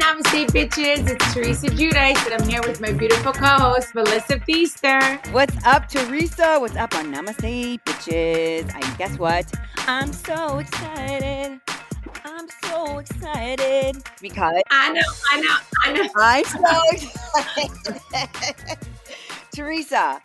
Namaste, bitches. It's Teresa Giudice, and I'm here with my beautiful co-host, Melissa Pfeister. What's up, Teresa? What's up on Namaste, bitches? And guess what? I'm so excited. I'm so excited because I know, I know, I know. I'm so excited. Teresa,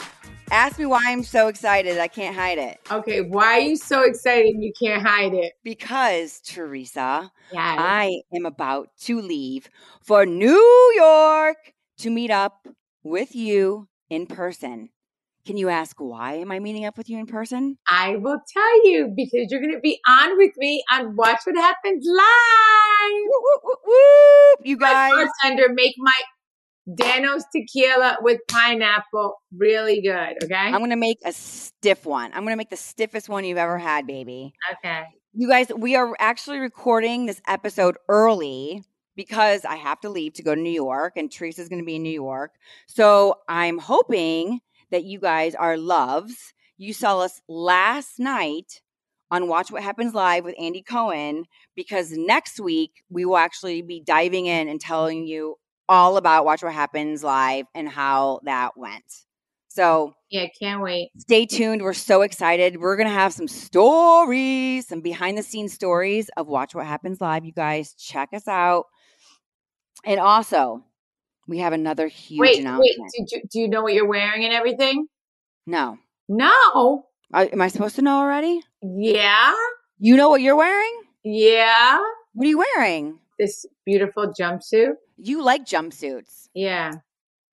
ask me why I'm so excited. I can't hide it. Okay, why are you so excited and you can't hide it? Because, Teresa, Yeah. I am about to leave for New York to meet up with you in person. Can you ask why am I meeting up with you in person? I will tell you because you're going to be on with me on Watch What Happens Live. Whoop, whoop, whoop, whoop. You My guys, bartender make my Danos tequila with pineapple really good. Okay. I'm going to make a stiff one. I'm going to make the stiffest one you've ever had, baby. okay. You guys, we are actually recording this episode early because I have to leave to go to New York and Teresa's going to be in New York. So I'm hoping that you guys are loves. You saw us last night on Watch What Happens Live with Andy Cohen because next week we will actually be diving in and telling you all about Watch What Happens Live and how that went. Mm. So Yeah, can't wait. stay tuned. We're so excited. We're going to have some stories, some behind the scenes stories of Watch What Happens Live. You guys check us out. And also, we have another huge Wait, wait. announcement. Did you, do you know what you're wearing and everything? No. No. I, am I supposed to know already? Yeah. You know what you're wearing? Yeah. What are you wearing? This beautiful jumpsuit. You like jumpsuits. Yeah.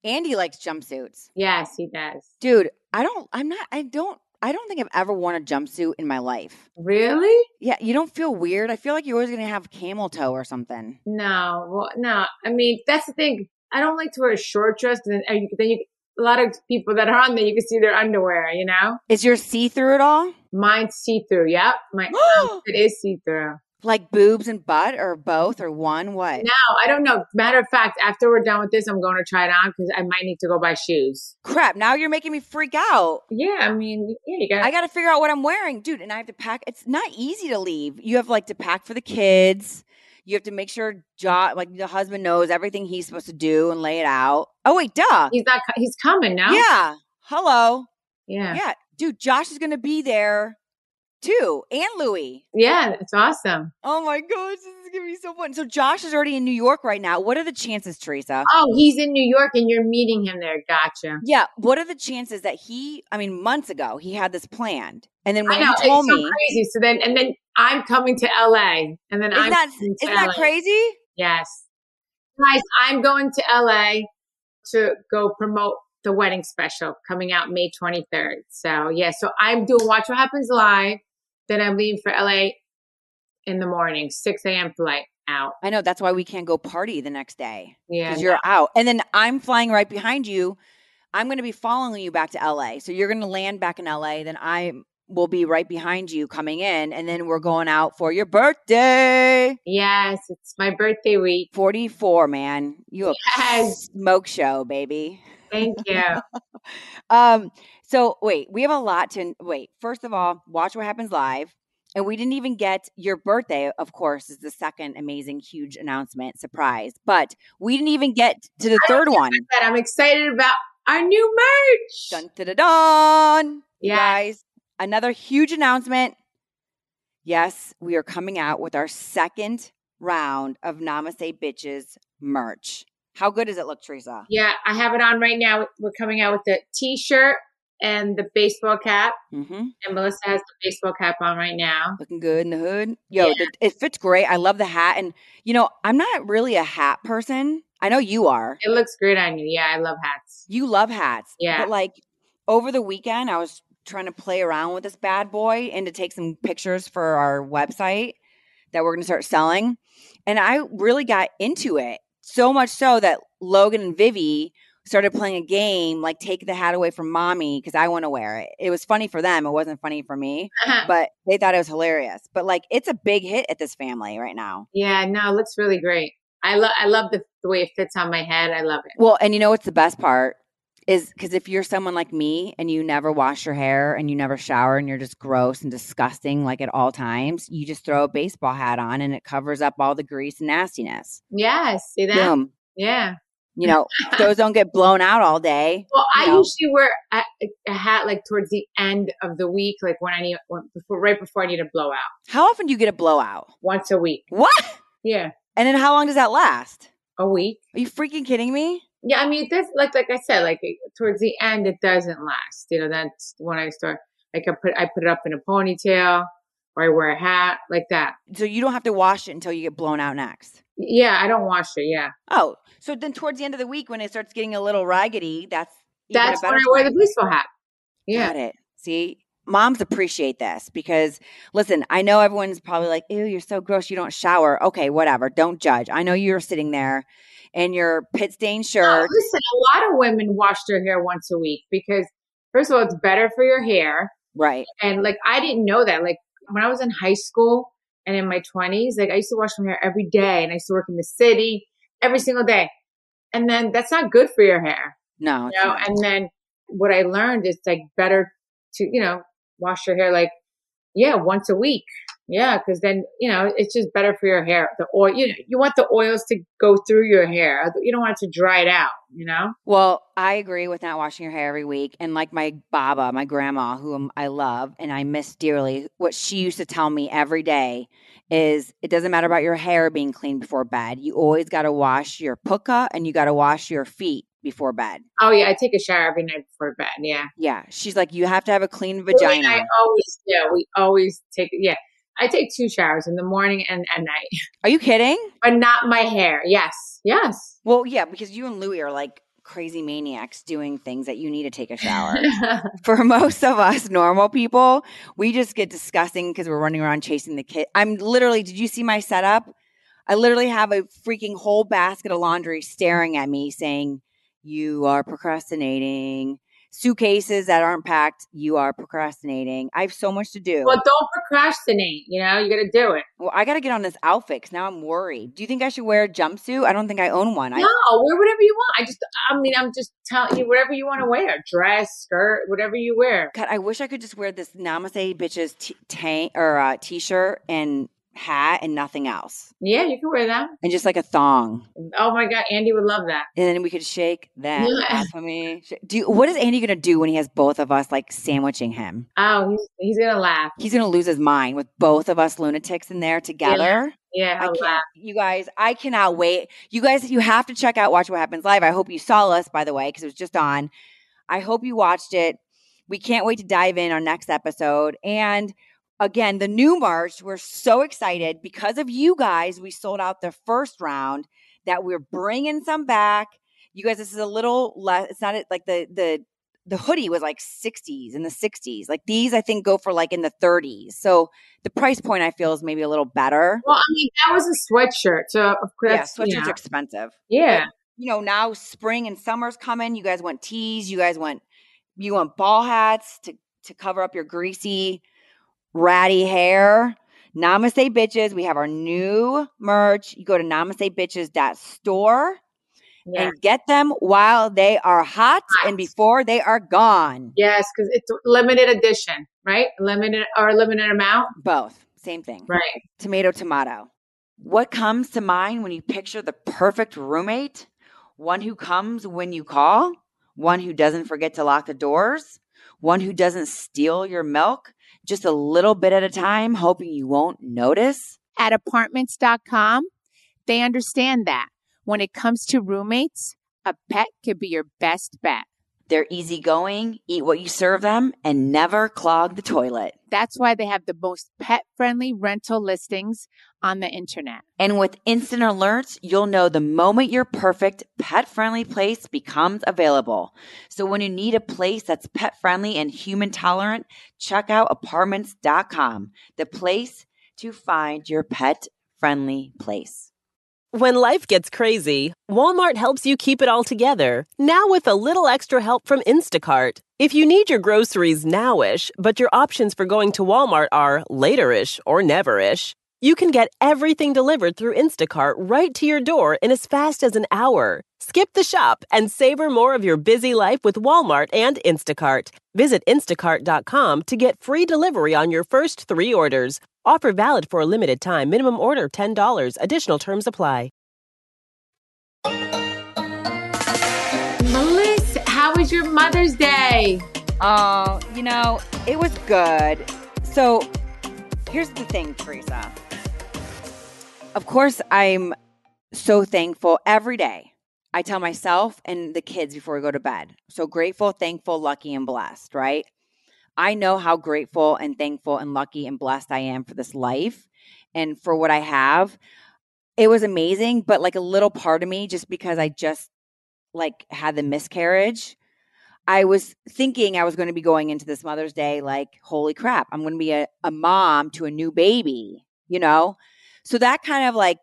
Andy likes jumpsuits. Yes, he does. Dude, I don't, I'm not, I don't, I don't think I've ever worn a jumpsuit in my life. Really? Yeah, you don't feel weird? I feel like you're always going to have camel toe or something. No. Well, no. I mean, that's the thing. I don't like to wear a short dress then, uh, you- then you, a lot of people that are on there, you can see their underwear, you know? Is your see through at all? Mine's see through. Yep. My outfit is see through. Like boobs and butt or both or one? What? No, I don't know. Matter of fact, after we're done with this, I'm going to try it on because I might need to go buy shoes. Crap, now you're making me freak out. Yeah. I mean, yeah, you got I got to figure out what I'm wearing, dude. And I have to pack. It's not easy to leave. You have like to pack for the kids. You have to make sure jo- like the husband knows everything he's supposed to do and lay it out. Oh wait, duh. He's not, he's coming now. Yeah. Hello. Yeah. Yeah, dude. Josh is gonna be there too, and Louie. Yeah. It's awesome. Oh my gosh, this is gonna be so fun. So Josh is already in New York right now. What are the chances, Teresa? Oh, he's in New York and you're meeting him there. Gotcha. Yeah. What are the chances that he, I mean, months ago, he had this planned. And then when know. It's told so me, crazy. So then, and then I'm coming to LA and then isn't I'm that, isn't that LA. crazy? Yes. Guys, I'm going to LA to go promote the wedding special coming out May 23rd. So, yeah, so I'm doing Watch What Happens Live. Then I'm leaving for LA in the morning, 6 a.m. flight out. I know. That's why we can't go party the next day Yeah. because you're out. And then I'm flying right behind you. I'm going to be following you back to LA. So you're going to land back in LA. Then I will be right behind you coming in. And then we're going out for your birthday. Yes, it's my birthday week. 44, man. You a Yes. smoke show, baby. Thank you. Um, so wait, we have a lot to wait. First of all, watch what happens live. And we didn't even get your birthday, of course, is the second amazing, huge announcement surprise. But we didn't even get to the third one. but I'm excited about our new merch. Dun da da dun. Yeah. guys, another huge announcement. Yes, we are coming out with our second round of Namaste Bitches merch. How good does it look, Teresa? Yeah, I have it on right now. We're coming out with the t-shirt and the baseball cap. Mm-hmm. And Melissa has the baseball cap on right now. Looking good in the hood. Yo, Yeah. the, it fits great. I love the hat. And, you know, I'm not really a hat person. I know you are. It looks great on you. Yeah, I love hats. You love hats. Yeah. But, like, over the weekend, I was trying to play around with this bad boy and to take some pictures for our website that we're going to start selling. And I really got into it. So much so that Logan and Vivi started playing a game like take the hat away from mommy because I want to wear it. It was funny for them. It wasn't funny for me, uh-huh. but they thought it was hilarious. But like it's a big hit at this family right now. yeah, no, it looks really great. I love I love the, the way it fits on my head. I love it. Well, and you know what's the best part? Is because if you're someone like me and you never wash your hair and you never shower and you're just gross and disgusting like at all times, you just throw a baseball hat on and it covers up all the grease and nastiness. Yes. See that? Boom. Yeah. You know, those don't get blown out all day. Well, I know. usually wear a, a hat like towards the end of the week, like when I need, when, before, right before I need a blowout, How often do you get a blowout? once a week. What? Yeah, And then how long does that last? a week. Are you freaking kidding me? Yeah, I mean, it does like like I said, like towards the end, it doesn't last. You know, that's when I start. Like I put I put it up in a ponytail, or I wear a hat like that. So you don't have to wash it until you get blown out next. Yeah, I don't wash it. Yeah, Oh, so then towards the end of the week when it starts getting a little raggedy, that's that's when I wear the baseball hat. Yeah, Got it. See, moms appreciate this because listen, I know everyone's probably like, ew, you're so gross, you don't shower. Okay, whatever. Don't judge. I know you're sitting there in your pit stained No, shirt. listen, a lot of women wash their hair once a week because first of all, it's better for your hair. Right. And like I didn't know that. Like when I was in high school and in my twenties, like I used to wash my hair every day and I used to work in the city every single day. And then that's not good for your hair. No. You know, and then what I learned is like better to, you know, wash your hair like, yeah, once a week. Yeah, because then, you know, it's just better for your hair. The oil, you know, you want the oils to go through your hair. You don't want it to dry it out, you know? Well, I agree with not washing your hair every week. And like my Baba, my grandma, whom I love and I miss dearly, what she used to tell me every day is it doesn't matter about your hair being clean before bed. You always got to wash your puka and you got to wash your feet before bed. Oh, yeah, I take a shower every night before bed. Yeah. Yeah. She's like, you have to have a clean vagina. I always, yeah, we always take, yeah. I take two showers in the morning and at night, Are you kidding? but not my hair. Yes. Yes. Well, yeah, because you and Louie are like crazy maniacs doing things that you need to take a shower. For most of us normal people, we just get disgusting because we're running around chasing the kid. I'm literally, did you see my setup? I literally have a freaking whole basket of laundry staring at me saying, You are procrastinating. Suitcases that aren't packed, you are procrastinating. I have so much to do. well, don't procrastinate. You know, you got to do it. Well, I got to get on this outfit because now I'm worried. Do you think I should wear a jumpsuit? I don't think I own one. I, No, wear whatever you want. I just, I mean, I'm just telling you, whatever you want to wear, dress, skirt, whatever you wear. God, I wish I could just wear this Namaste bitches t- tank or uh, t-shirt and hat and nothing else, Yeah, you can wear that. and just like a thong, Oh my God, Andy would love that. and then we could shake that Yeah. of me. Do you, what is Andy gonna do when he has both of us like sandwiching him? Oh, he's he's gonna laugh. He's gonna lose his mind with both of us lunatics in there together. Yeah, I can't, you guys. I cannot wait. You guys, you have to check out Watch What Happens Live. I hope you saw us, by the way, because it was just on. I hope you watched it. We can't wait to dive in our next episode. And again, the new merch, we're so excited because of you guys. We sold out the first round. That we're bringing some back. You guys, this is a little less. It's not like the the the hoodie was like 60s in the 60s. Like these, I think, go for like in the 30s. So the price point I feel is maybe a little better. Well, I mean, that was a sweatshirt, so of course, Yeah, sweatshirts are expensive. yeah. you know, now spring and summer's coming. You guys want tees. You guys want you want ball hats to to cover up your greasy, ratty hair. Namaste bitches. We have our new merch. You go to namastebitches.store Yeah. and get them while they are hot and before they are gone. Yes, because it's limited edition, right? Limited or limited amount, Both. Same thing. right? tomato tomato. What comes to mind when you picture the perfect roommate? One who comes when you call, one who doesn't forget to lock the doors, one who doesn't steal your milk just a little bit at a time, hoping you won't notice. at apartments.com, they understand that when it comes to roommates, a pet could be your best bet. They're easygoing, eat what you serve them, and never clog the toilet. That's why they have the most pet friendly rental listings on the internet. And with instant alerts, you'll know the moment your perfect pet friendly place becomes available. So when you need a place that's pet friendly and human tolerant, check out apartments.com, the place to find your pet friendly place. When life gets crazy, Walmart helps you keep it all together. Now with a little extra help from Instacart. If you need your groceries nowish, but your options for going to Walmart are laterish or neverish, you can get everything delivered through Instacart right to your door in as fast as an hour. Skip the shop and savor more of your busy life with Walmart and Instacart. Visit instacart.com to get free delivery on your first three orders. Offer valid for a limited time. Minimum order $10. Additional terms apply. Melissa, how was your Mother's Day? Oh, you know, it was good. So here's the thing, Teresa. Of course, I'm so thankful every day. I tell myself and the kids before we go to bed. So grateful, thankful, lucky, and blessed, right? I know how grateful and thankful and lucky and blessed I am for this life and for what I have. It was amazing, but like a little part of me, just because I just like had the miscarriage, I was thinking I was going to be going into this Mother's Day like, holy crap, I'm going to be a, a mom to a new baby, you know? So that kind of like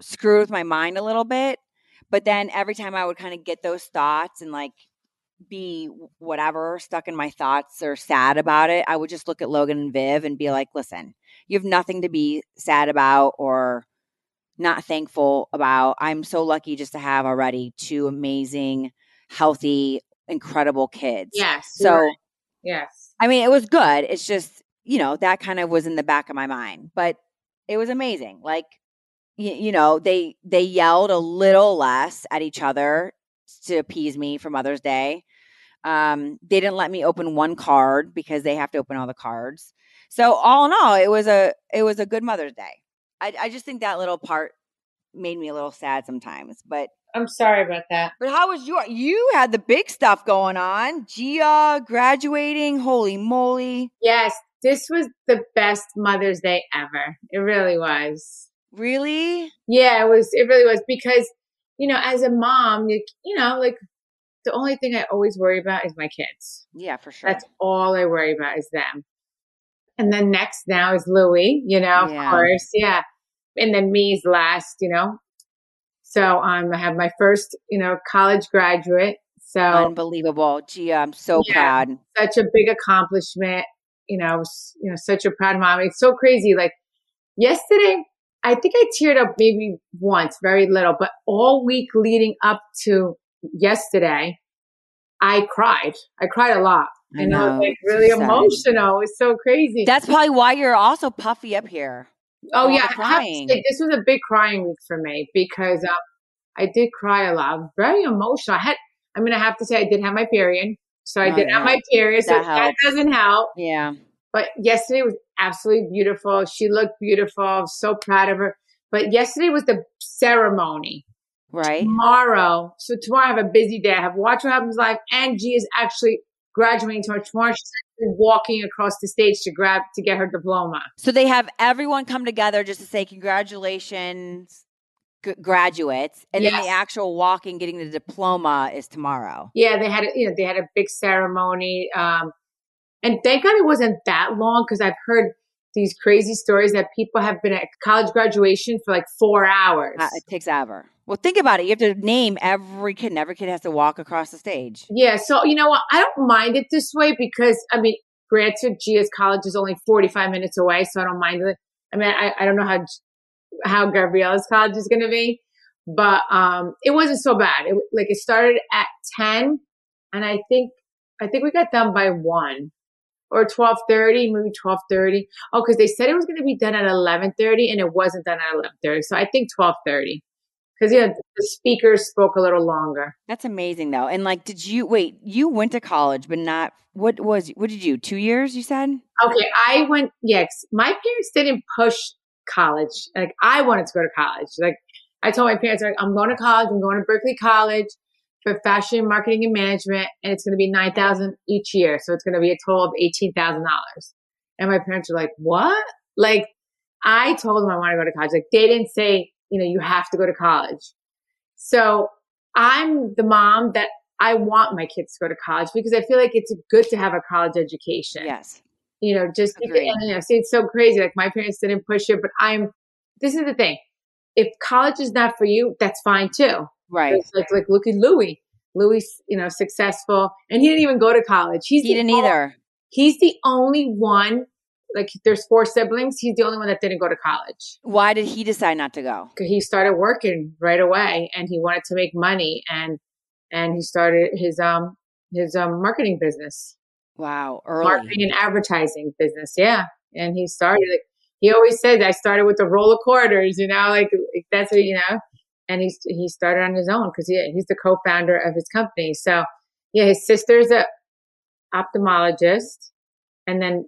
screwed with my mind a little bit. But then every time I would kind of get those thoughts and like be whatever stuck in my thoughts or sad about it, I would just look at Logan and Viv and be like, listen, you have nothing to be sad about or not thankful about. I'm so lucky just to have already two amazing, healthy, incredible kids. Yes. So, right. yes. I mean, it was good. It's just, you know, that kind of was in the back of my mind, but it was amazing. Like, you, you know, they they yelled a little less at each other to appease me for Mother's Day. Um, they didn't let me open one card because they have to open all the cards. So all in all, it was a it was a good Mother's Day. I, I just think that little part made me a little sad sometimes, but I'm sorry about that. but how was your? You had the big stuff going on. Gia graduating. Holy moly! Yes, this was the best Mother's Day ever. It really was. Really? Yeah, it was. It really was because, you know, as a mom, you, you know, like the only thing I always worry about is my kids. Yeah, for sure. That's all I worry about is them. And then next now is Louis, you know, Yeah. of course. Yeah. And then me's last, you know. So um, I have my first, you know, college graduate. So unbelievable. Gee, I'm so Yeah. proud. such a big accomplishment. You know, s- you know, such a proud mom. It's so crazy. Like yesterday, I think I teared up maybe once, very little, but all week leading up to yesterday, I cried. I cried a lot. I And I was know, like it's so really sad. emotional. It's so crazy. That's probably why you're also puffy up here. oh yeah, the I have to crying. say, this was a big crying week for me because um, I did cry a lot. I was very emotional. I had, I mean, I have to say, I did have my period, so I Oh, did have yeah. my period. So That that doesn't help. Yeah. But yesterday was absolutely beautiful. She looked beautiful. I was so proud of her. But yesterday was the ceremony. Right. Tomorrow, so tomorrow I have a busy day. I have Watch What Happens Live, and G is actually graduating tomorrow. Tomorrow she's actually walking across the stage to grab to get her diploma. So they have everyone come together just to say congratulations, g- graduates, and then the actual walking, getting the diploma is tomorrow. Yeah, they had a, you know they had a big ceremony, um, and thank God it wasn't that long because I've heard these crazy stories that people have been at college graduation for like four hours. Uh, it takes ever. Well, think about it. You have to name every kid, and every kid has to walk across the stage. Yeah, so you know what? I don't mind it this way because I mean, granted, Gia's college is only forty five minutes away, so I don't mind it. I mean, I, I don't know how how Gabriella's college is going to be, but um, it wasn't so bad. It like it started at ten, and I think I think we got done by one or twelve thirty, maybe twelve thirty. Oh, because they said it was going to be done at eleven thirty, and it wasn't done at eleven thirty. So I think twelve thirty because yeah, the speakers spoke a little longer. That's amazing, though. And like, did you wait? You went to college, but not what was what did you? Two years? You said. Okay, I went. Yes, my parents didn't push college. Like I wanted to go to college. Like I told my parents, like, I'm going to college. I'm going to Berkeley College for fashion, marketing, and management, and it's going to be nine thousand each year. So it's going to be a total of eighteen thousand dollars. And my parents were like, "What?" Like I told them I want to go to college. Like they didn't say, you know, you have to go to college. So I'm the mom that I want my kids to go to college because I feel like it's good to have a college education Yes. You know, just because, you know, see, it's so crazy. Like my parents didn't push it, but I'm. This is the thing: if college is not for you, that's fine too. Right. It's like, like look at Louis. Louis, you know, successful, and he didn't even go to college. He's He didn't o- either. He's the only one like there's four siblings. He's the only one that didn't go to college. Why did he decide not to go? 'Cause He started working right away, and he wanted to make money, and and he started his um his um marketing business, Wow, early. marketing and advertising business. Yeah, and he started. He always said, "I started with a roll of quarters," you know, like like, that's what you know. And he's he started on his own because he he's the co-founder of his company. So yeah, his sister's a ophthalmologist, and then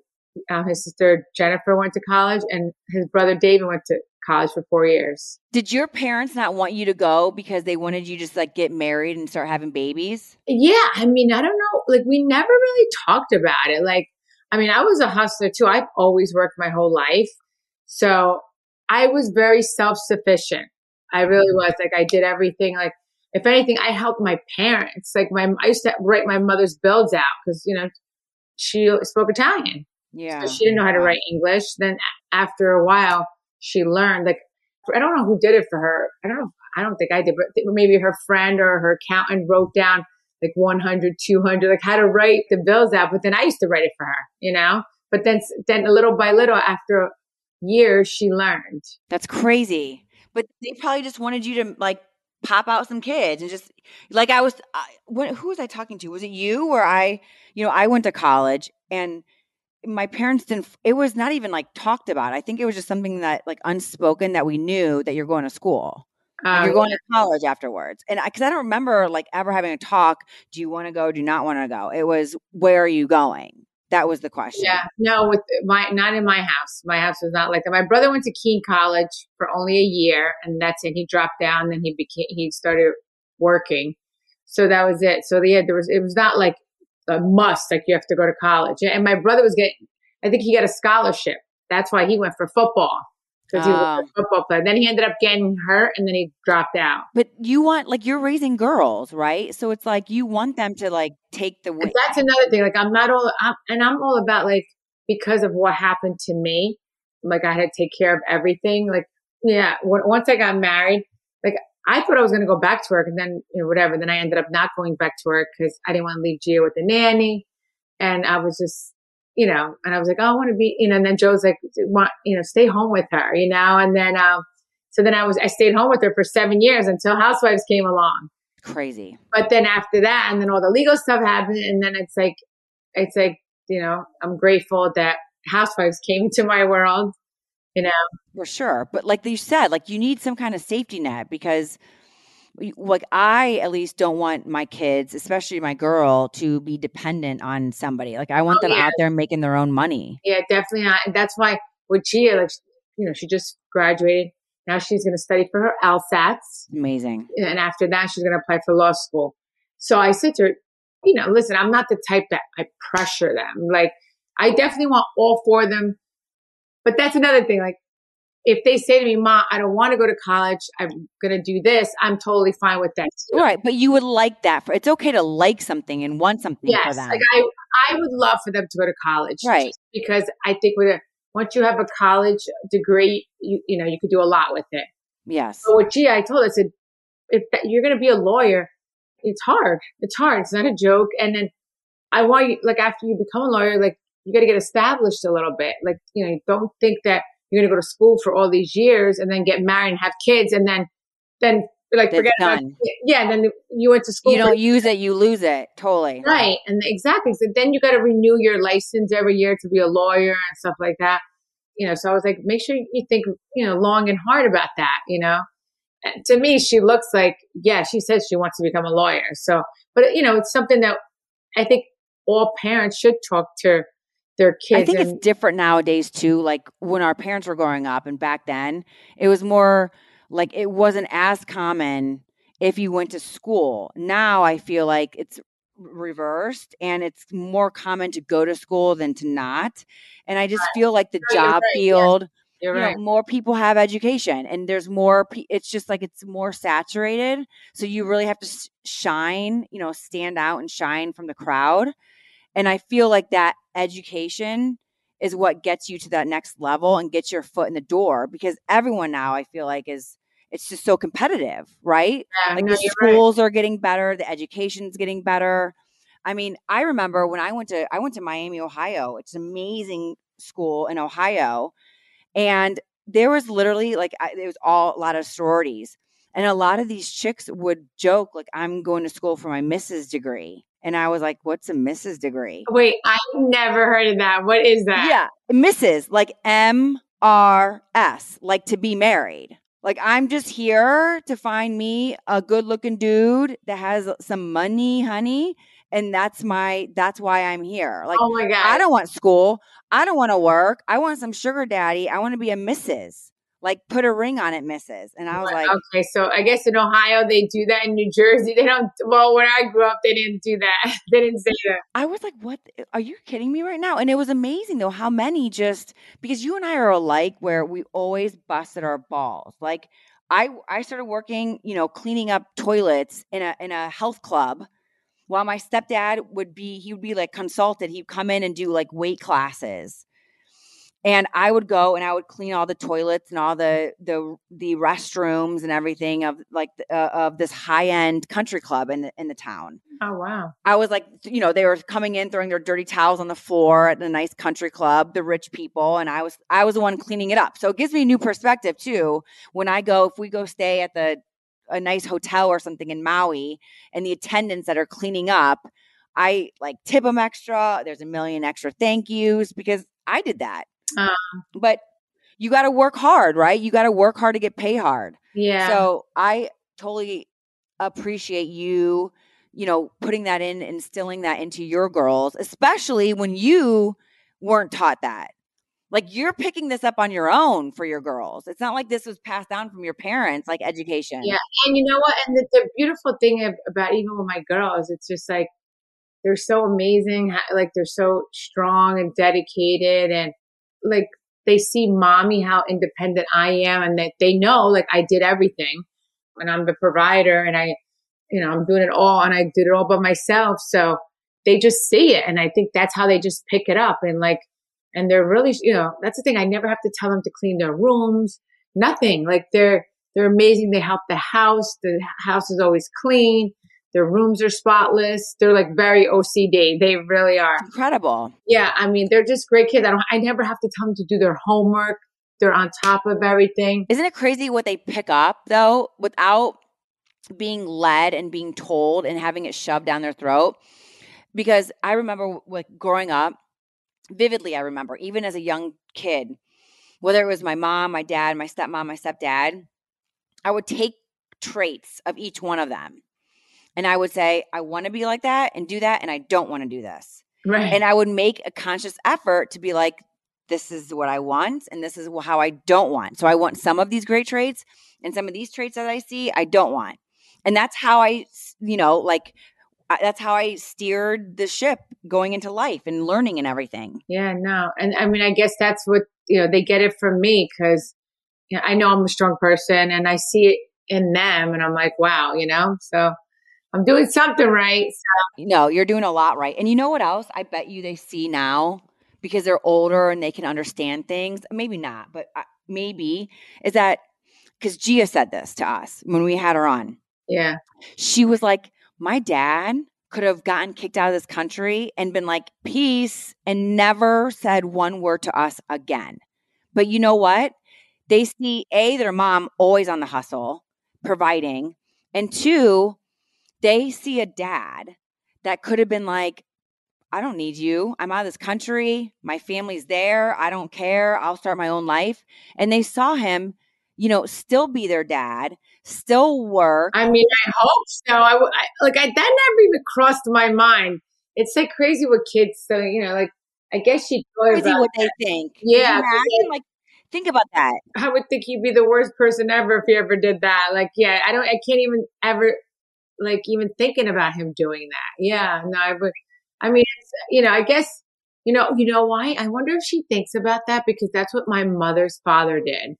uh, his sister Jennifer went to college, and his brother David went to college for four years. Did your parents not want you to go because they wanted you just like get married and start having babies? Yeah, I mean, I don't know. Like, we never really talked about it. Like, I mean, I was a hustler too. I've always worked my whole life. So I was very self sufficient. I really was. Like, I did everything. Like, if anything, I helped my parents. Like, my, I used to write my mother's bills out because, you know, she spoke Italian. Yeah. So she didn't know how to write English. Then after a while, she learned. Like I don't know who did it for her. I don't know. I don't think I did, but maybe her friend or her accountant wrote down like 100, 200, like how to write the bills out. But then I used to write it for her, you know. But then, then little by little, after years, she learned. That's crazy. But they probably just wanted you to like pop out some kids and just like I was. I, what, who was I talking to? Was it you? or I, you know, I went to college and my parents didn't. It was not even like talked about. I think it was just something that like unspoken that we knew that you're going to school. Um, you're going to college afterwards, and I, because I, don't remember like ever having a talk. Do you want to go? Do you not want to go? It was where are you going? That was the question. Yeah, no, with my not in my house. My house was not like that. My brother went to Kean College for only a year, and that's it. He dropped down, then he became he started working. So that was it. So yeah, there was it was not like a must, like you have to go to college. And my brother was getting, I think he got a scholarship. That's why he went for football because he was Oh. a football player. Then he ended up getting hurt, and then he dropped out. But you want like you're raising girls, right? So it's like you want them to like take the that's another thing. Like I'm not all, I'm, and I'm all about like because of what happened to me. Like I had to take care of everything. Like yeah, w- once I got married, like I thought I was going to go back to work, and then you know, whatever. Then I ended up not going back to work because I didn't want to leave Gia with the nanny, and I was just. You know, and I was like, oh, I want to be, you know, and then Joe's like, want, you know, stay home with her, you know, and then, um, so then I was, I stayed home with her for seven years until Housewives came along Crazy. but then after that and then all the legal stuff happened and then it's like it's like you know i'm grateful that housewives came into my world you know For sure. But like you said, like you need some kind of safety net because like I at least don't want my kids, especially my girl, to be dependent on somebody. Like I want Oh, them yeah. out there making their own money. yeah definitely not and that's why with gia like you know she just graduated now she's going to study for her lsats Amazing. and after that she's going to apply for law school so i said to her you know listen i'm not the type that i pressure them like i definitely want all four of them but that's another thing like if they say to me mom i don't want to go to college i'm going to do this i'm totally fine with that too. Right. But you would like that for it's okay to like something and want something for yes like i i would love for them to go to college Right. because i think with a once you have a college degree you you know you could do a lot with it yes. but with Gia, i told her i said if that, you're going to be a lawyer it's hard it's hard it's not a joke and then i want you like after you become a lawyer like you got to get established a little bit like you know don't think that you're going to go to school for all these years and then get married and have kids and then then like That's forget about done. yeah and then you went to school You don't use it, you lose it. Totally. Right. And exactly. So then you got to renew your license every year to be a lawyer and stuff like that. You know, so I was like, make sure you think, you know, long and hard about that, you know? And to me, she looks like, yeah, she says she wants to become a lawyer. So, but you know, it's something that I think all parents should talk to their kids. I think and, it's different nowadays too. Like when our parents were growing up and back then, it was more like it wasn't as common if you went to school. Now I feel like it's reversed and it's more common to go to school than to not. And I just feel like the No, job right, field, you're you know, more people have education and there's more pe- it's just like it's more saturated. So you really have to shine, you know, stand out and shine from the crowd. And I feel like that education is what gets you to that next level and gets your foot in the door because everyone now I feel like is it's just so competitive, right? Yeah, Like no, the you're right. schools are getting better, the education's getting better. I mean, I remember when I went to I went to Miami, Ohio. It's an amazing school in Ohio, and there was literally like I, it was all a lot of sororities, and a lot of these chicks would joke like, "I'm going to school for my Mrs. degree," and I was like, "What's a Mrs. degree?" Wait, I never heard of that. What is that? Yeah, Mrs. like M R S, like to be married. Like I'm just here to find me a good looking dude that has some money, honey. And that's my that's why I'm here. Like oh my god, I don't want school. I don't want to work. I want some sugar daddy. I want to be a Mrs. Like put a ring on it, Mrs. And I was like, okay, so I guess in Ohio they do that. In New Jersey they don't. Well, when I grew up, they didn't do that. they didn't say that. I was like, what? Are you kidding me right now? And it was amazing though how many just because you and I are alike, where we always busted our balls. Like I, I started working, you know, cleaning up toilets in a in a health club while my stepdad would be he would be like consulted he'd come in and do like weight classes and i would go and i would clean all the toilets and all the the the restrooms and everything of like uh, of this high end country club in the, in the town oh wow i was like you know they were coming in throwing their dirty towels on the floor at a nice country club the rich people and i was i was the one cleaning it up so it gives me a new perspective too when i go if we go stay at the a nice hotel or something in Maui and the attendants that are cleaning up, I like tip them extra. There's a million extra thank yous because I did that. Um, but you got to work hard, right? You got to work hard to get paid hard. Yeah. So I totally appreciate you, you know, putting that in, instilling that into your girls, especially when you weren't taught that. Like you're picking this up on your own for your girls. It's not like this was passed down from your parents, like education. Yeah. And you know what? And the, the beautiful thing about even with my girls, it's just like they're so amazing. Like they're so strong and dedicated and like they see mommy how independent I am and that they know like I did everything and I'm the provider and I, you know, I'm doing it all and I did it all by myself. So they just see it. And I think that's how they just pick it up and like, and they're really, you know, that's the thing. I never have to tell them to clean their rooms, nothing. Like they're, they're amazing. They help the house. The house is always clean. Their rooms are spotless. They're like very OCD. They really are. Incredible. Yeah. I mean, they're just great kids. I don't, I never have to tell them to do their homework. They're on top of everything. Isn't it crazy what they pick up though without being led and being told and having it shoved down their throat? Because I remember like growing up, vividly, I remember, even as a young kid, whether it was my mom, my dad, my stepmom, my stepdad, I would take traits of each one of them. And I would say, I want to be like that and do that, and I don't want to do this. Right. And I would make a conscious effort to be like, this is what I want, and this is how I don't want. So I want some of these great traits, and some of these traits that I see, I don't want. And that's how I, you know, like I, that's how I steered the ship going into life and learning and everything. Yeah, no. And I mean, I guess that's what, you know, they get it from me because you know, I know I'm a strong person and I see it in them and I'm like, wow, you know, so I'm doing something right. So. No, you're doing a lot right. And you know what else? I bet you they see now because they're older and they can understand things. Maybe not, but uh, maybe is that because Gia said this to us when we had her on. Yeah. She was like, my dad could have gotten kicked out of this country and been like, peace, and never said one word to us again. But you know what? They see A, their mom always on the hustle, providing. And two, they see a dad that could have been like, I don't need you. I'm out of this country. My family's there. I don't care. I'll start my own life. And they saw him, you know, still be their dad, still work. I mean, I hope so. I, I like I, that never even crossed my mind. It's like crazy what kids say. You know, like I guess she'd crazy what that. they think. Yeah, imagine, like think about that. I would think he'd be the worst person ever if he ever did that. Like, yeah, I don't. I can't even ever like even thinking about him doing that. Yeah, no, I would. I mean, you know, I guess you know, you know why? I wonder if she thinks about that because that's what my mother's father did.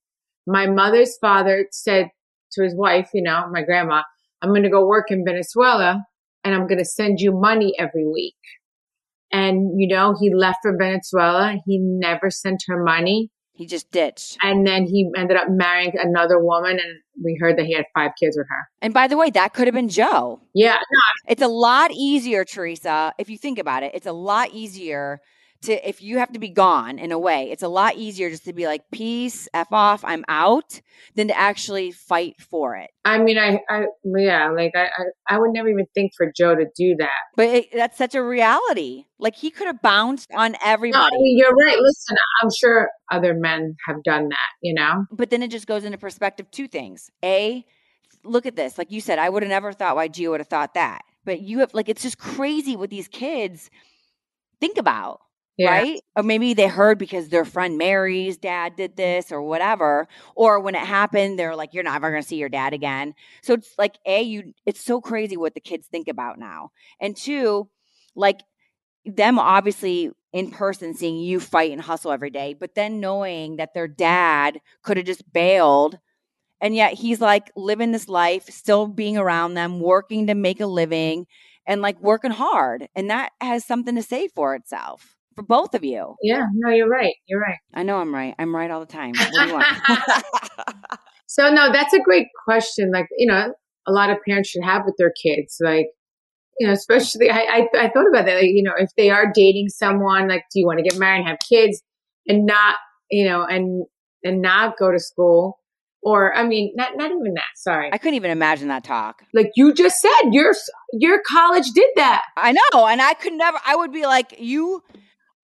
My mother's father said to his wife, you know, my grandma, I'm going to go work in Venezuela and I'm going to send you money every week. And, you know, he left for Venezuela. He never sent her money. He just ditched. And then he ended up marrying another woman. And we heard that he had five kids with her. And by the way, that could have been Joe. Yeah. No. It's a lot easier, Teresa, if you think about it, it's a lot easier to if you have to be gone in a way, it's a lot easier just to be like, peace, F off, I'm out, than to actually fight for it. I mean, I, I, yeah, like I, I, I would never even think for Joe to do that. But it, that's such a reality. Like he could have bounced on No, everybody. Mean, you're right. Listen, I'm sure other men have done that, you know? but then it just goes into perspective two things. A, look at this. Like you said, I would have never thought why Gio would have thought that. But you have like it's just crazy what these kids think about. Yeah. Right? Or maybe they heard because their friend Mary's dad did this or whatever. Or when it happened, they're like, You're never gonna see your dad again. So it's like A, you it's so crazy what the kids think about now. And two, like them obviously in person seeing you fight and hustle every day, but then knowing that their dad could have just bailed and yet he's like living this life, still being around them, working to make a living and like working hard. And that has something to say for itself for both of you. Yeah. No, you're right. You're right. I know I'm right. I'm right all the time. What do you want? So no, that's a great question. Like, you know, a lot of parents should have with their kids. Like, you know, especially I, I, I thought about that. Like, you know, if they are dating someone, like, do you want to get married and have kids and not, you know, and and not go to school? Or I mean, not not even that. Sorry. I couldn't even imagine that talk. like you just said, your your college did that. I know. And I could never, I would be like, You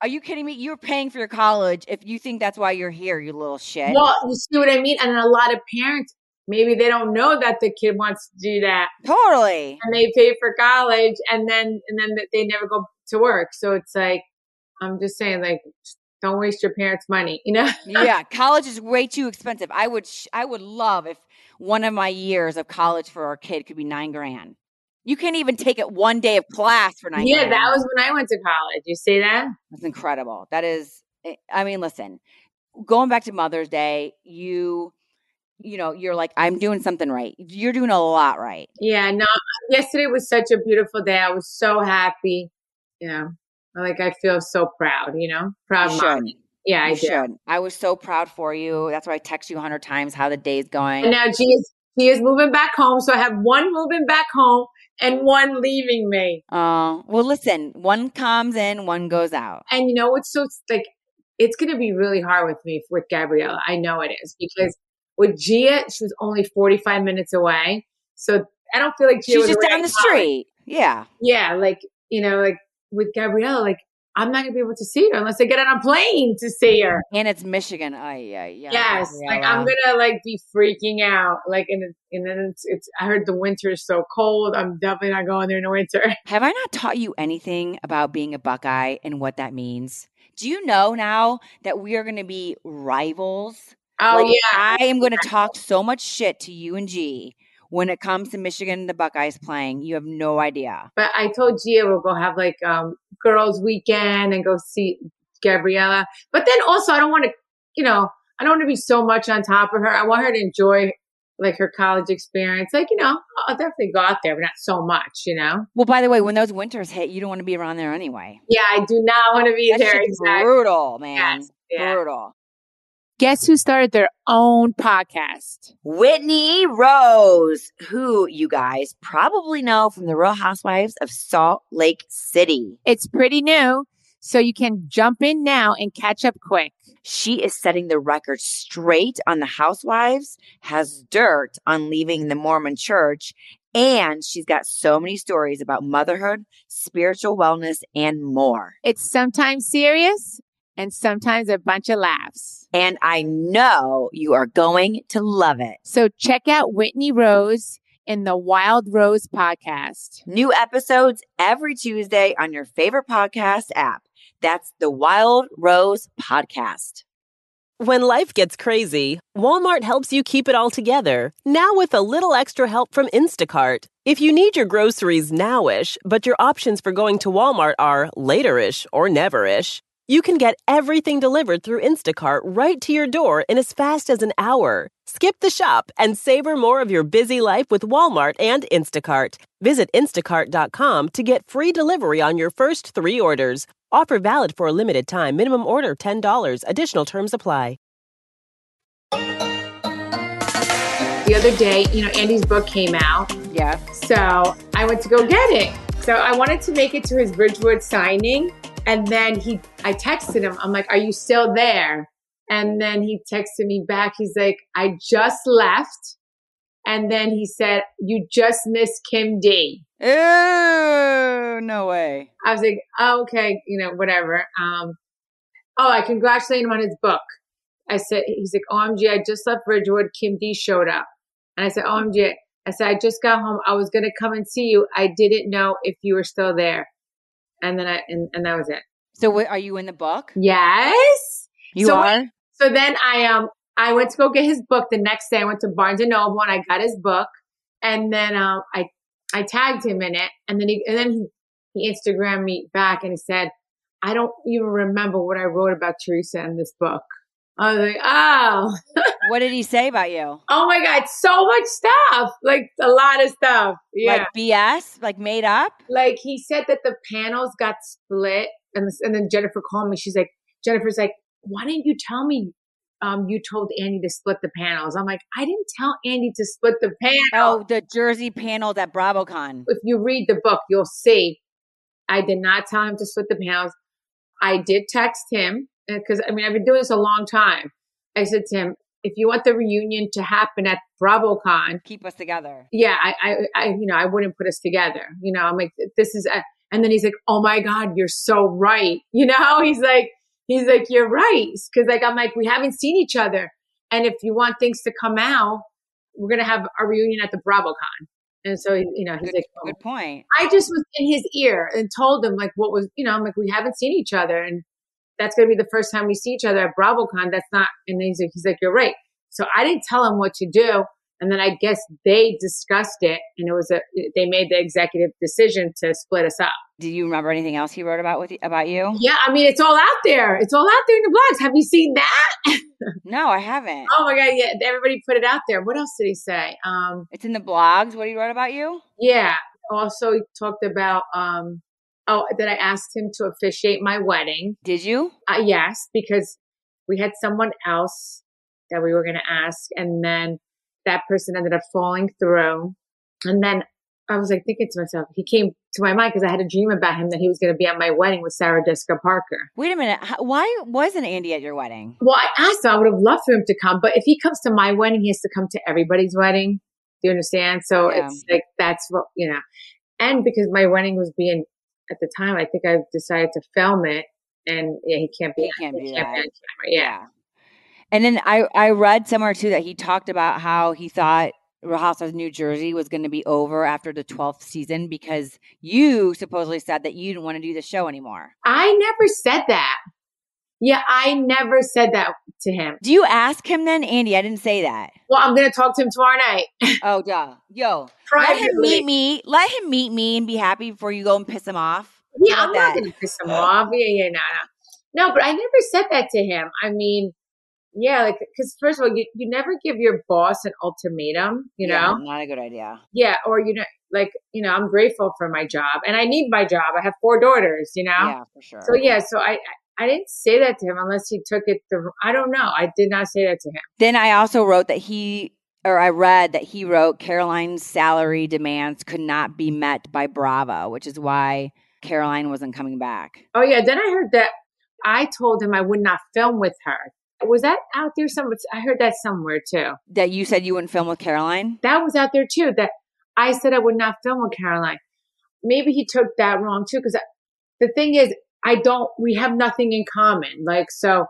are you kidding me? You're paying for your college if you think that's why you're here, you little shit. Well, you see what I mean? And a lot of parents, maybe they don't know that the kid wants to do that, totally. and they pay for college, and then and then they never go to work. So it's like, I'm just saying, like, don't waste your parents' money, you know? yeah, college is way too expensive. I would sh- I would love if one of my years of college for our kid could be 9 grand. You can't even take it one day of class for 9 yeah, that was when I went to college. You see that? That's incredible. That is eh, I mean, listen. Going back to Mother's Day, you you know, you're like I'm doing something right. You're doing a lot right. Yeah. No. Yesterday was such a beautiful day. I was so happy. Yeah. like I feel so proud. You know, proud You mom. should. Yeah, I you do. should. I was so proud for you. That's why I text you a hundred times how the day's going. And now G is she is moving back home, so I have one moving back home and one leaving me. Oh, well, listen, one comes in, one goes out. And you know what's so like it's gonna be really hard with me with Gabriella. I know it is because with Gia, she was only forty five minutes away, so I don't feel like Gia She's just down the college. street. Yeah. Yeah, like you know, like with Gabriella, like I'm not gonna be able to see her unless I get on a plane to see her. And it's Michigan. Oh, yeah, yeah. Yes, like I'm gonna like be freaking out. Like, and it- and then it's, it's. I heard the winter is so cold. I'm definitely not going there in the winter. Have I not taught you anything about being a Buckeye and what that means? Do you know now that we are going to be rivals? Oh Like, yeah, I am going to talk so much shit to you and G when it comes to Michigan and the Buckeyes playing. You have no idea. but I told Gia we'll go have like um girls' weekend and go see Gabriella. But then also, I don't want to, you know, I don't want to be so much on top of her. I want her to enjoy like her college experience. Like, you know, I'll definitely go out there, but not so much. You know. Well, by the way, when those winters hit, you don't want to be around there anyway. Yeah, I do not want to be That there. Exactly. brutal, man. Yes, yeah. Brutal. Guess who started their own podcast? Whitney Rose, who you guys probably know from the Real Housewives of Salt Lake City. It's pretty new, so you can jump in now and catch up quick. She is setting the record straight on the Housewives, has dirt on leaving the Mormon church, and she's got so many stories about motherhood, spiritual wellness, and more. It's sometimes serious and sometimes a bunch of laughs. And I know you are going to love it. So check out Whitney Rose in the Wild Rose podcast. New episodes every Tuesday on your favorite podcast app. That's the Wild Rose Podcast. When life gets crazy, Walmart helps you keep it all together. Now with a little extra help from Instacart. If you need your groceries nowish, but your options for going to Walmart are laterish or neverish, you can get everything delivered through Instacart right to your door in as fast as an hour. Skip the shop and savor more of your busy life with Walmart and Instacart. Visit instacart.com to get free delivery on your first three orders. Offer valid for a limited time. Minimum order $10. Additional terms apply. The other day, you know, Andy's book came out, Yeah. so I went to go get it. So I wanted to make it to his Bridgewood signing, And then he, I texted him. I'm like, "Are you still there?" And then he texted me back. He's like, "I just left." And then he said, "You just missed Kim D." Ew, no way. I was like, oh, "Okay, you know, whatever." Um, oh, I congratulated him on his book. I said, "He's like, OMG, I just left Bridgewood. Kim D showed up." And I said, OMG, I said, I just got home. I was going to come and see you. I didn't know if you were still there. And then I, and, and that was it. So, what, are you in the book? Yes. You So are. So then I, um, I went to go get his book the next day. I went to Barnes and Noble and I got his book. And then, um, I, I tagged him in it. And then he, and then he, he Instagrammed me back and he said, I don't even remember what I wrote about Teresa in this book. I was like, oh, what did he say about you? oh my God, so much stuff. Like a lot of stuff. Yeah. Like BS, like made up. like he said that the panels got split and, this, and then jennifer called me she's like jennifer's like why didn't you tell me um, you told andy to split the panels i'm like i didn't tell andy to split the panel Oh, the Jersey panels at BravoCon. if you read the book you'll see i did not tell him to split the panels i did text him because i mean i've been doing this a long time i said to him if you want the reunion to happen at BravoCon, Keep us together. yeah, I, I, I, you know, I wouldn't put us together. You know, I'm like, this is, a, and then he's like, oh my God, you're so right. You know, he's like, he's like, you're right. Cause like, I'm like, we haven't seen each other. And if you want things to come out, we're going to have a reunion at the BravoCon. And so, you know, he's Good, like, oh. good point. I just was in his ear and told him like what was, you know, I'm like, we haven't seen each other. And that's going to be the first time we see each other at BravoCon. That's not, and he's like, he's like, you're right. So I didn't tell him what to do. And then I guess they discussed it and it was a, they made the executive decision to split us up. Do you remember anything else he wrote about with you, about you? Yeah. I mean, it's all out there. It's all out there in the blogs. Have you seen that? No, I haven't. oh my God. Yeah. Everybody put it out there. What else did he say? Um, It's in the blogs. What he wrote about you? Yeah. Also, he talked about, um, oh, that I asked him to officiate my wedding. Did you? Uh, yes, because we had someone else that we were going to ask, and then that person ended up falling through. And then I was like thinking to myself, he came to my mind because I had a dream about him that he was going to be at my wedding with Sarah Jessica Parker. Wait a minute. Why wasn't Andy at your wedding? Well, I asked him, I would have loved for him to come, but if he comes to my wedding, he has to come to everybody's wedding. Do you understand? So Yeah. it's like, that's what, you know, and because my wedding was being, at the time, I think I decided to film it and yeah, he can't be, He can't he do can't be on camera. Yeah. And then I, I read somewhere too that he talked about how he thought Real Housewives New Jersey was going to be over after the 12th season because you supposedly said that you didn't want to do the show anymore. I never said that. Yeah, I never said that to him. Do you ask him then, Andy? I didn't say that. Well, I'm going to talk to him tomorrow night. Oh, duh. Yo, let him meet me. Let him meet me and be happy before you go and piss him off. Yeah, I'm about not going to piss him off. Yeah, yeah, no, no. No, but I never said that to him. I mean, yeah, like, because first of all, you, you never give your boss an ultimatum, you Yeah, know? not a good idea. Yeah, or, you know, like, you know, I'm grateful for my job and I need my job. I have four daughters, you know? Yeah, for sure. So, yeah, so I, I didn't say that to him unless he took it the, I don't know. I did not say that to him. Then I also wrote that he, or I read that he wrote Caroline's salary demands could not be met by Bravo, which is why Caroline wasn't coming back. Oh yeah, then I heard that I told him I would not film with her. Was that out there somewhere? I heard that somewhere too. That you said you wouldn't film with Caroline? That was out there too. That I said I would not film with Caroline. Maybe he took that wrong too. Because the thing is, I don't. We have nothing in common. Like so,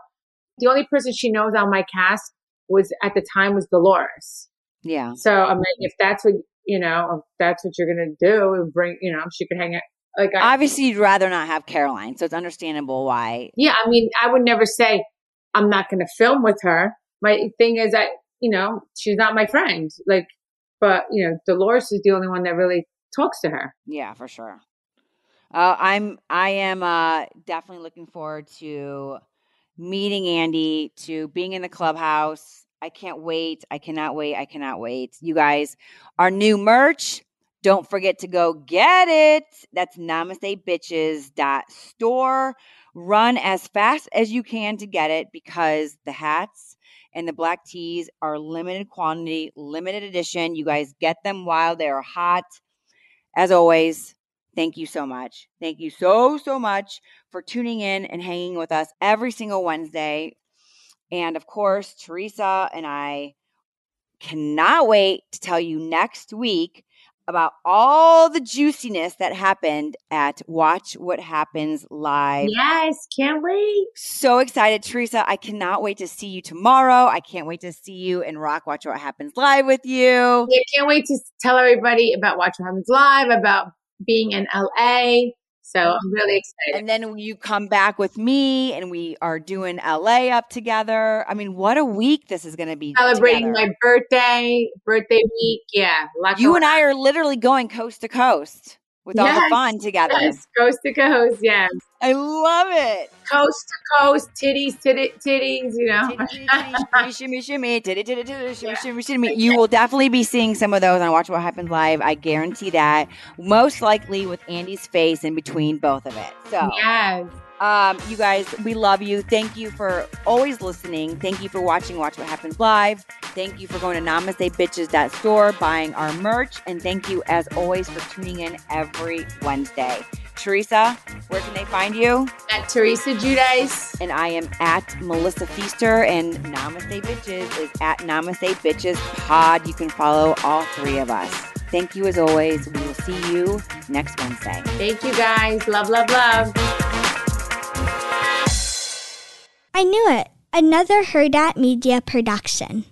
the only person she knows on my cast was at the time was Dolores. Yeah. So I'm like, if that's what you know, if that's what you're gonna do, and bring you know, she could hang it. Like I, Obviously, you'd rather not have Caroline, so it's understandable why. Yeah, I mean, I would never say I'm not going to film with her. My thing is that you know she's not my friend. Like, but you know, Dolores is the only one that really talks to her. Yeah, for sure. Uh, I'm I am uh, definitely looking forward to meeting Andy, to being in the clubhouse. I can't wait. I cannot wait. I cannot wait. You guys, our new merch. Don't forget to go get it. That's namaste bitches dot store. Run as fast as you can to get it because the hats and the black tees are limited quantity, limited edition. You guys get them while they're hot. As always, thank you so much. Thank you so, so much for tuning in and hanging with us every single Wednesday. And of course, Teresa and I cannot wait to tell you next week about all the juiciness that happened at Watch What Happens Live. Yes, can't wait. So excited, Teresa. I cannot wait to see you tomorrow. I can't wait to see you and rock Watch What Happens Live with you. Yeah, can't wait to tell everybody about Watch What Happens Live, about being in LA. So mm-hmm. I'm really excited. And then you come back with me and we are doing LA up together. I mean, what a week this is going to be. Celebrating together. my birthday, birthday week. Yeah. You and I are literally going coast to coast with all the fun together. Yes, coast to coast. Yes. I love it. Coast to coast, titties, titty, titties, you know. Shimmy, shimmy, titty, titty, titty, shimmy, shimmy, shimmy. You will definitely be seeing some of those on Watch What Happens Live. I guarantee that. Most likely with Andy's face in between both of it. So, yes. Um, you guys, we love you. Thank you for always listening. Thank you for watching Watch What Happens Live. Thank you for going to NamasteBitches.store, buying our merch. And thank you, as always, for tuning in every Wednesday. Teresa, where can they find you? At Teresa Giudice. and I am at Melissa Pfeister, and Namaste Bitches is at Namaste Bitches Pod. You can follow all three of us. Thank you as always. We will see you next Wednesday. Thank you guys. Love, love, love. I knew it. Another Hurrdat Media production.